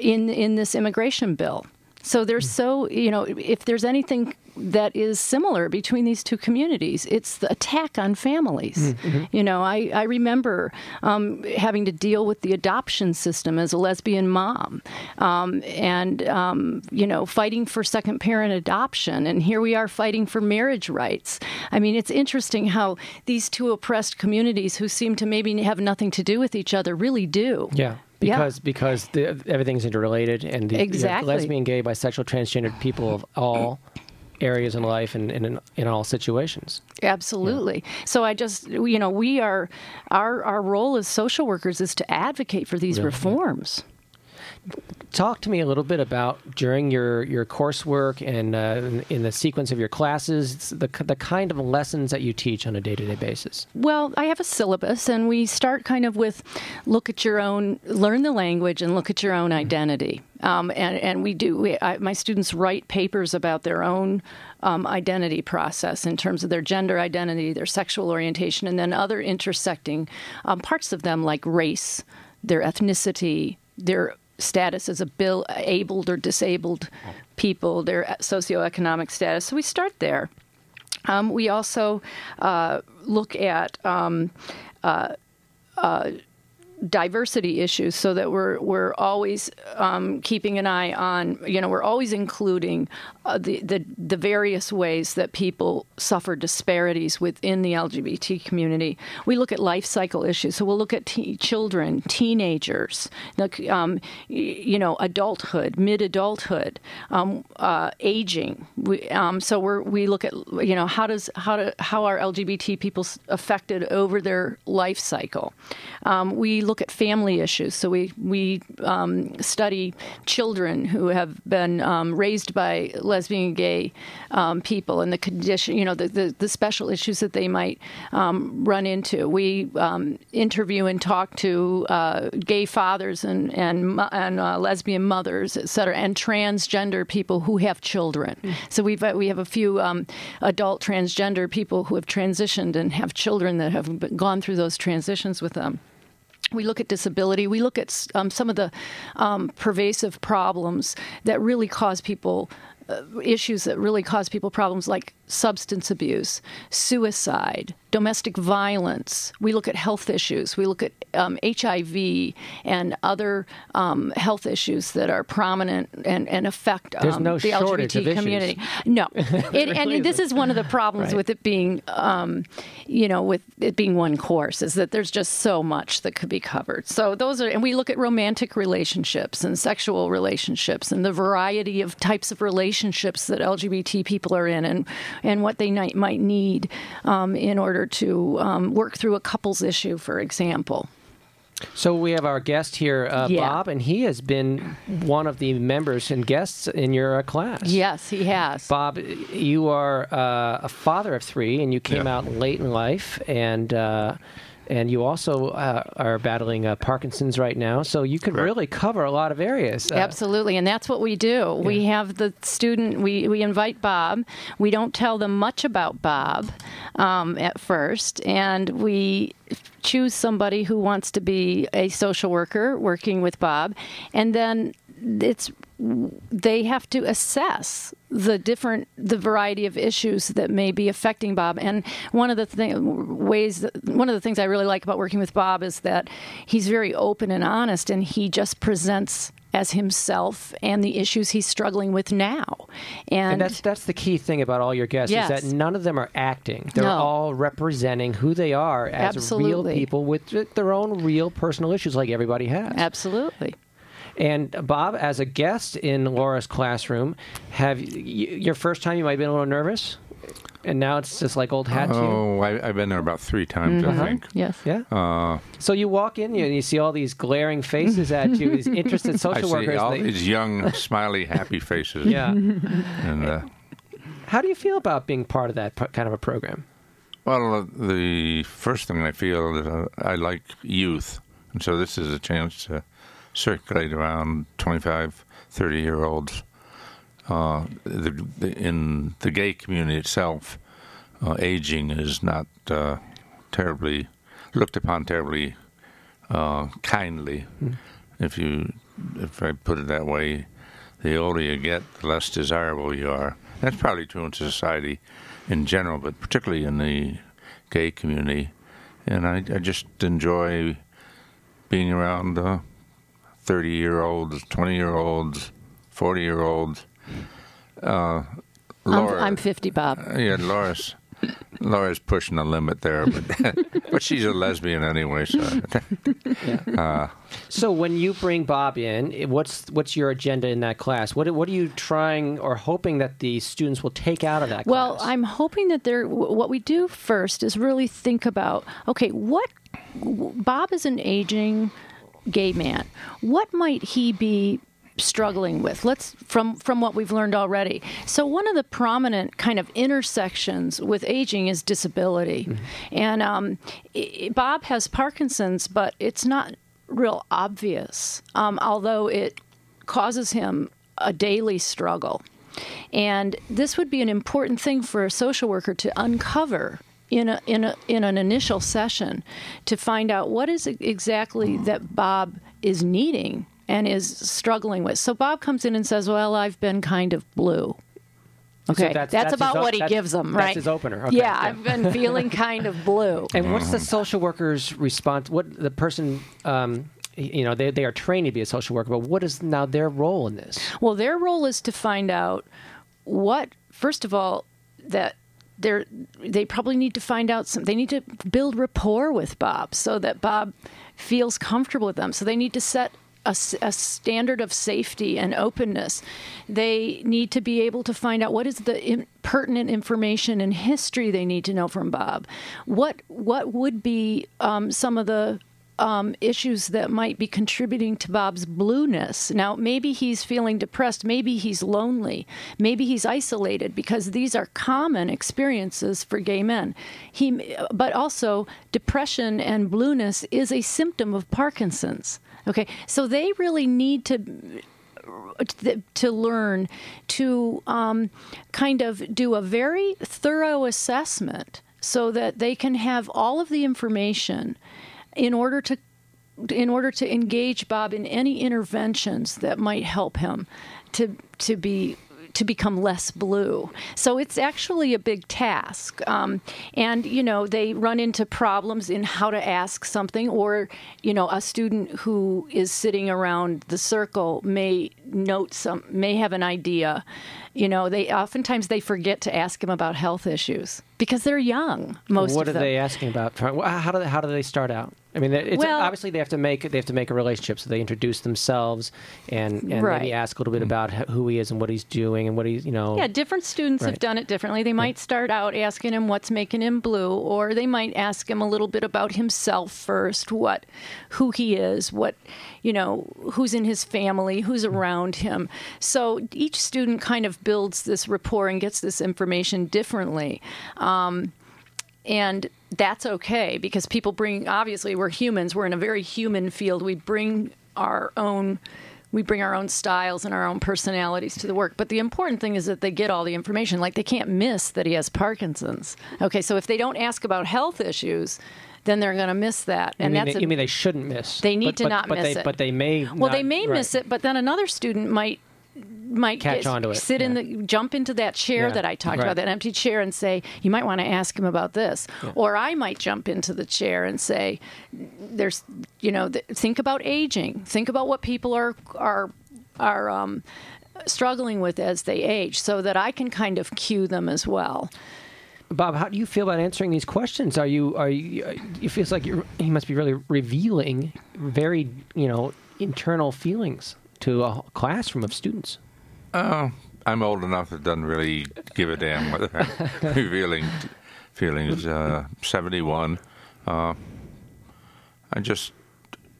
in in this immigration bill. So there's so you know if there's anything that is similar between these two communities, it's the attack on families. You know, I I remember um, having to deal with the adoption system as a lesbian mom, um, and um, you know fighting for second parent adoption, and here we are fighting for marriage rights. I mean, it's interesting how these two oppressed communities who seem to maybe have nothing to do with each other really do. Yeah. Yeah. Because because the, everything's interrelated, and the you have Exactly. lesbian, gay, bisexual, transgendered people of all areas in life and, and in, in all situations. Absolutely. So I just, you know, we are, our our role as social workers is to advocate for these reforms. Talk to me a little bit about during your, your coursework and uh, in, in the sequence of your classes, the, the kind of lessons that you teach on a day to day basis. Well, I have a syllabus, and we start kind of with look at your own, learn the language, and look at your own identity. Um, and and we do. We, I, my students write papers about their own um, identity process in terms of their gender identity, their sexual orientation, and then other intersecting um, parts of them like race, their ethnicity, their status as a bill abled or disabled people, their socioeconomic status. So we start there. Um, we also uh, look at um, uh, uh, diversity issues so that we're we're always um, keeping an eye on you know we're always including uh, the, the the various ways that people suffer disparities within the LGBT community. We look at life cycle issues, so we'll look at te- children, teenagers, like, um, you know, adulthood, mid adulthood, um, uh, aging. We, um, so we're we look at you know how does how do how are LGBT people affected over their life cycle. Um, we look at family issues. So we we um, study children who have been um, raised by lesbian and gay um, people and the condition, you know, the, the, the special issues that they might um, run into. We um, interview and talk to uh, gay fathers and and, and uh, lesbian mothers, et cetera, and transgender people who have children. So we've uh, we have a few um, adult transgender people who have transitioned and have children that have gone through those transitions with them. We look at disability. We look at um, some of the um, pervasive problems that really cause people uh, issues that really cause people problems like substance abuse, suicide, domestic violence. We look at health issues. We look at um, HIV and other um, health issues that are prominent and, and affect um, no the LGBT of issues. community. No, it, and this is one of the problems Right. with it being, um, you know, with it being one course is that there's just so much that could be covered. So those are, and we look at romantic relationships and sexual relationships and the variety of types of relationships that LGBT people are in and and what they might might need um, in order to um, work through a couples issue, for example. So we have our guest here, uh, Yeah. Bob, and he has been one of the members and guests in your uh, class. Yes, he has. Bob, you are uh, a father of three, and you came Yeah. out late in life, and uh, and you also uh, are battling uh, Parkinson's right now. So you could Correct. really cover a lot of areas. Uh, Absolutely, and that's what we do. We have the student. We we invite Bob. We don't tell them much about Bob um, at first, and we choose somebody who wants to be a social worker working with Bob, and then it's they have to assess the different the variety of issues that may be affecting Bob. And one of the thing, ways that, one of the things I really like about working with Bob is that he's very open and honest, and he just presents as himself and the issues he's struggling with now. And, And that's that's the key thing about all your guests Yes. is that none of them are acting. They're No. all representing who they are as real people with their own real personal issues, like everybody has. absolutely. And Bob, as a guest in Laura's classroom, have y- y- your first time you might have been a little nervous, and now it's just like old hat to you. Oh, I, I've been there about three times, Mm-hmm. I think. Yes. Yeah. Uh, So you walk in you- and you see all these glaring faces at you, these interested social I social see workers. all they- these young, smiley, happy faces. yeah. And uh, How do you feel about being part of that kind of a program? well, uh, the first thing I feel is uh, I like youth, and so this is a chance to circulate around 25, 30 year olds. Uh, the, the, in the gay community itself, uh, aging is not uh, terribly looked upon terribly uh, kindly. If you, if I put it that way, the older you get, the less desirable you are. That's probably true in society in general, but particularly in the gay community. And I, I just enjoy being around uh, 30 year olds, 20 year olds, 40 year olds. Uh, I'm, Laura, I'm 50, Bob. yeah, Laura's Laura's pushing the limit there, but but she's a lesbian anyway, so So when you bring Bob in, what's what's your agenda in that class? What what are you trying or hoping that the students will take out of that Well, class? I'm hoping that they're. What we do first is really think about okay, what Bob is an aging gay man. What might he be struggling with? Let's from from what we've learned already. So one of the prominent kind of intersections with aging is disability, and um, i- i- Bob has Parkinson's, but it's not real obvious. Um, although it causes him a daily struggle. And this would be an important thing for a social worker to uncover in a, in a, in an initial session to find out what is exactly that Bob is needing and is struggling with. So Bob comes in and says, "Well, I've been kind of blue." Okay, that's- that's, that's about o- what he gives them, right? that's right? his opener. Okay, yeah, yeah. I've been feeling kind of blue. and what's the social worker's response? What the person, um, you know, they they are trained to be a social worker, but what is now their role in this? Well, their role is to find out what, first of all, that they're they probably need to find out some. They need to build rapport with Bob so that Bob feels comfortable with them. So they need to set. a standard of safety and openness. They need to be able to find out what is the in, pertinent information and history they need to know from Bob. What what would be um, some of the um, issues that might be contributing to Bob's blueness. Now, maybe he's feeling depressed. Maybe he's lonely. Maybe he's isolated because these are common experiences for gay men. He, but also, depression and blueness is a symptom of Parkinson's. Okay, so they really need to to learn to um, kind of do a very thorough assessment so that they can have all of the information in order to in order to engage Bob in any interventions that might help him to to be to become less blue. So it's actually a big task. Um, and, you know, they run into problems in how to ask something, or, you know, a student who is sitting around the circle may note some, may have an idea. You know, they oftentimes they forget to ask him about health issues because they're young. Most what of are they asking about? How do they, how do they start out? I mean, it's Well- obviously they have to make they have to make a relationship, so they introduce themselves and and Right. maybe ask a little bit about who he is and what he's doing and what he's you know. Yeah, different students have done it differently. They might start out asking him what's making him blue, or they might ask him a little bit about himself first, what, who he is, what, you know, who's in his family, who's around him. So each student kind of builds this rapport and gets this information differently. Um, and that's okay because people bring obviously we're humans we're in a very human field we bring our own we bring our own styles and our own personalities to the work but the important thing is that they get all the information like they can't miss that he has parkinson's okay so if they don't ask about health issues then they're going to miss that you and mean, that's they, a- you mean they shouldn't miss? they need But- to but- not but miss they, it But they may. well, they may right. miss it, but then another student might might Catch get- onto it, sit in the jump into that chair Yeah, that I talked right. about, that empty chair, and say, "You might want to ask him about this," or I might jump into the chair and say, "There's, you know, th- think about aging. Think about what people are are are." Um, struggling with as they age so that I can kind of cue them as well. Bob, how do you feel about answering these questions? Are you are you? It feels like you're, he must be really revealing very you know internal feelings to a classroom of students. Oh, I'm old enough that doesn't really give a damn whether I'm revealing feelings. Uh, 71. Uh, I just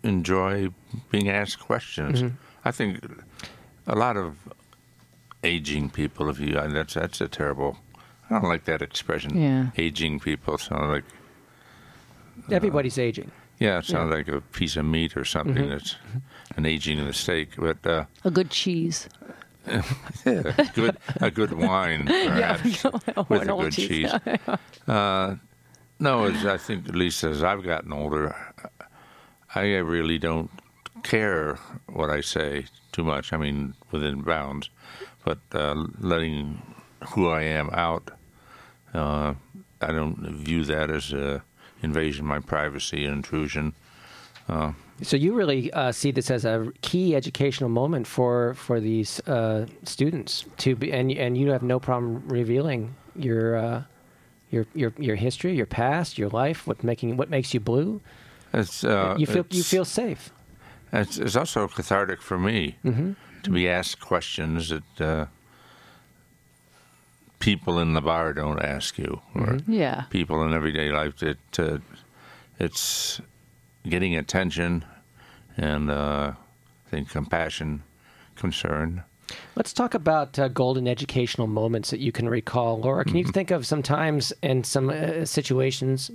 enjoy being asked questions. I think a lot of aging people, if you, and that's that's a terrible. I don't like that expression. Yeah. Aging people sound like Everybody's aging. yeah, it sounds like a piece of meat or something Mm-hmm. that's an aging mistake. But uh, A good cheese. good a good wine, perhaps, Or with a good cheese. cheese. Uh, no, as I think at least as I've gotten older, I really don't care what I say too much. I mean, within bounds, but uh, letting who I am out, uh, I don't view that as an invasion of my privacy, an intrusion. So you really uh, see this as a key educational moment for for these uh, students to be, and and you have no problem revealing your uh, your your your history, your past, your life, what making what makes you blue. It's, uh, you feel you feel safe. It's, it's also cathartic for me to be asked questions that uh, people in the bar don't ask you, or Yeah. people in everyday life. That uh, it's getting attention and uh, I think compassion, concern. Let's talk about uh, golden educational moments that you can recall, Laura. Can you think of some times and some uh, situations,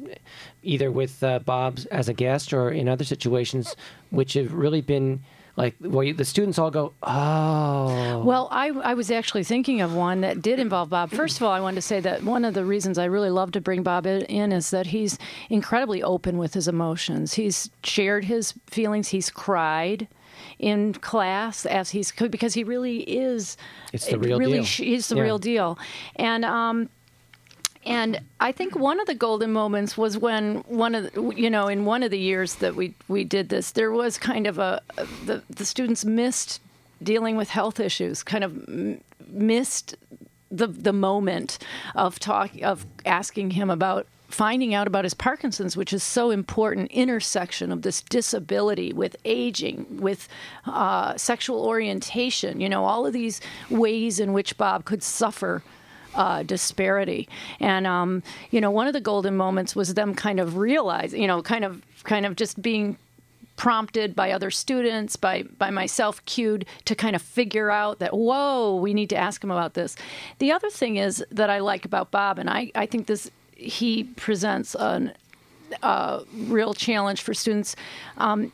either with uh, Bob as a guest or in other situations, which have really been like where you, the students all go, "Oh, Well, I, I was actually thinking of one that did involve Bob. First of all, I wanted to say that one of the reasons I really love to bring Bob in- is that he's incredibly open with his emotions. He's shared his feelings. He's cried in class as he's because he really is. It's the real really deal. He's the Yeah. real deal, and um, and I think one of the golden moments was when one of the, you know in one of the years that we we did this, there was kind of a the the students missed dealing with health issues, kind of missed the the moment of talk of asking him about finding out about his Parkinson's, which is so important intersection of this disability with aging, with uh, sexual orientation. You know, all of these ways in which Bob could suffer uh, disparity. And um, you know, one of the golden moments was them kind of realizing, you know, kind of kind of just being prompted by other students, by by myself cued to kind of figure out that whoa, we need to ask him about this. The other thing is that I like about Bob, and I I think this he presents an uh, real challenge for students. Um,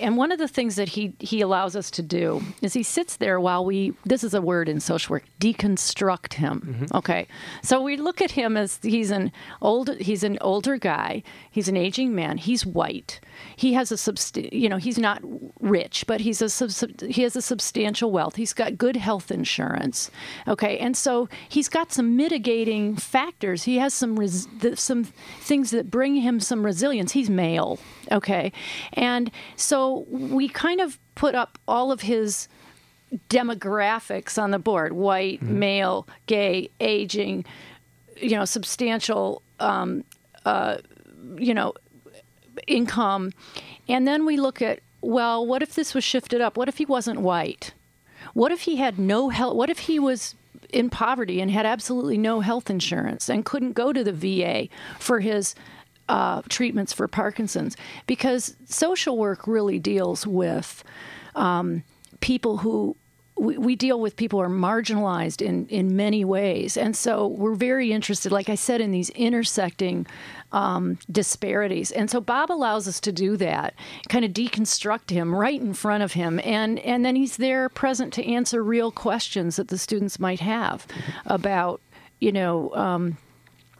and one of the things that he he allows us to do is he sits there while we this is a word in social work deconstruct him mm-hmm. okay? So we look at him as he's an old he's an older guy he's an aging man he's white he has a subst- you know he's not rich but he's a sub- he has a substantial wealth. He's got good health insurance okay? And so he's got some mitigating factors. He has some res- the, some things that bring him some resilience. He's male okay? And so we kind of put up all of his demographics on the board white male gay aging you know substantial um, uh, you know income and then we look at well what if this was shifted up what if he wasn't white what if he had no health what if he was in poverty and had absolutely no health insurance and couldn't go to the VA for his uh, treatments for Parkinson's? Because social work really deals with um, people who we, we deal with people who are marginalized in, in many ways. And so we're very interested, like I said, in these intersecting um, disparities. And so Bob allows us to do that, kind of deconstruct him right in front of him. And, and then he's there present to answer real questions that the students might have about, you know, um,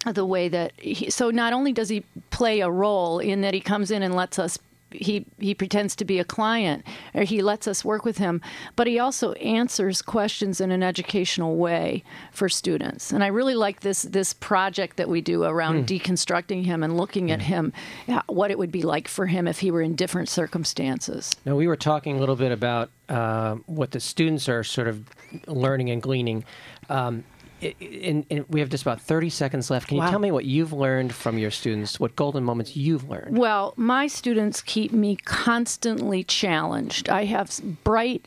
the way that he, so not only does he play a role in that he comes in and lets us he he pretends to be a client or he lets us work with him but he also answers questions in an educational way for students and i really like this this project that we do around Hmm. deconstructing him and looking at him uh, what it would be like for him if he were in different circumstances Now, we were talking a little bit about uh, what the students are sort of learning and gleaning. Um, and, and we have just about 30 seconds left. Can you tell me what you've learned from your students? What golden moments you've learned? Well, my students keep me constantly challenged. I have bright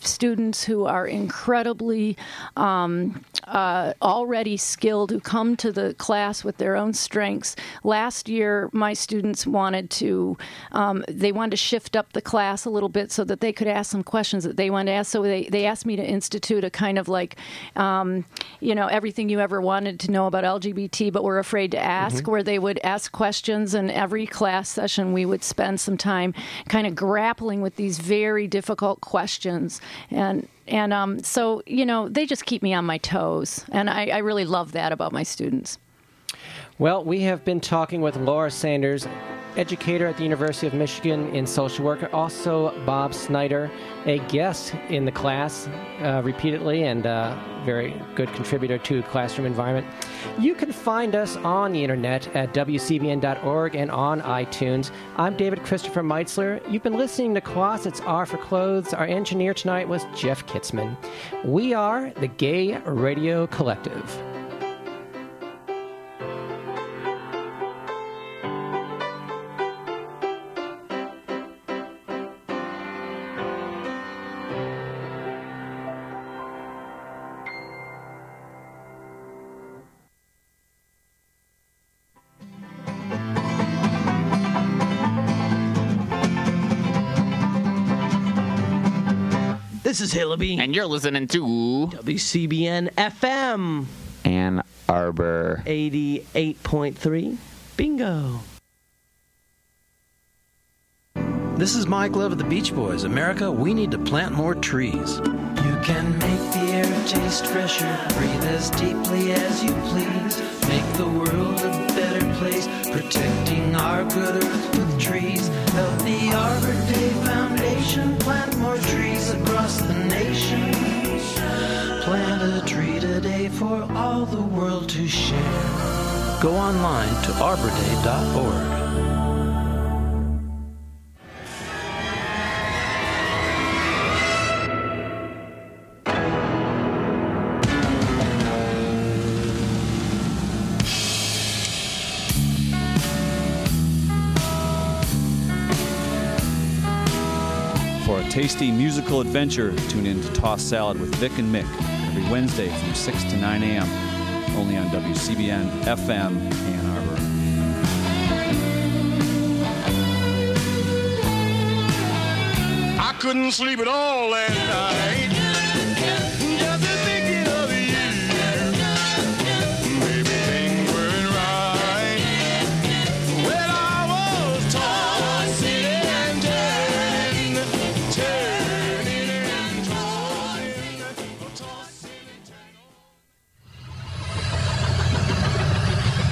students who are incredibly um, uh, already skilled who come to the class with their own strengths. Last year, my students wanted to um, they wanted to shift up the class a little bit so that they could ask some questions that they wanted to ask. So they, they asked me to institute a kind of like um, you know everything you ever wanted to know about LGBT, but were afraid to ask, where they would ask questions, and every class session we would spend some time kind of grappling with these very difficult questions and and um, so you know they just keep me on my toes. And I, I really love that about my students. Well, we have been talking with Laura Sanders, educator at the University of Michigan in social work, also Bob Snyder, a guest in the class uh, repeatedly and uh, very good contributor to classroom environment. You can find us on the internet at wcbn.org and on iTunes. I'm David Christopher Meitzler. You've been listening to Closets Are for Clothes. Our engineer tonight was Jeff Kitzman. We are the Gay Radio Collective. This is Hillaby. And you're listening to WCBN FM Ann Arbor. 88.3. Bingo. This is Mike Love of the Beach Boys. America, we need to plant more trees. You can make the air taste fresher, breathe as deeply as you please. Make the world a better place, protecting our good earth with trees. Help the Arbor Day Foundation plant more trees across the nation. Plant a tree today for all the world to share. Go online to arborday.org. tasty musical adventure, tune in to Toss Salad with Vic and Mick every Wednesday from 6 to 9 a.m. Only on WCBN FM Ann Arbor. I couldn't sleep at all last night.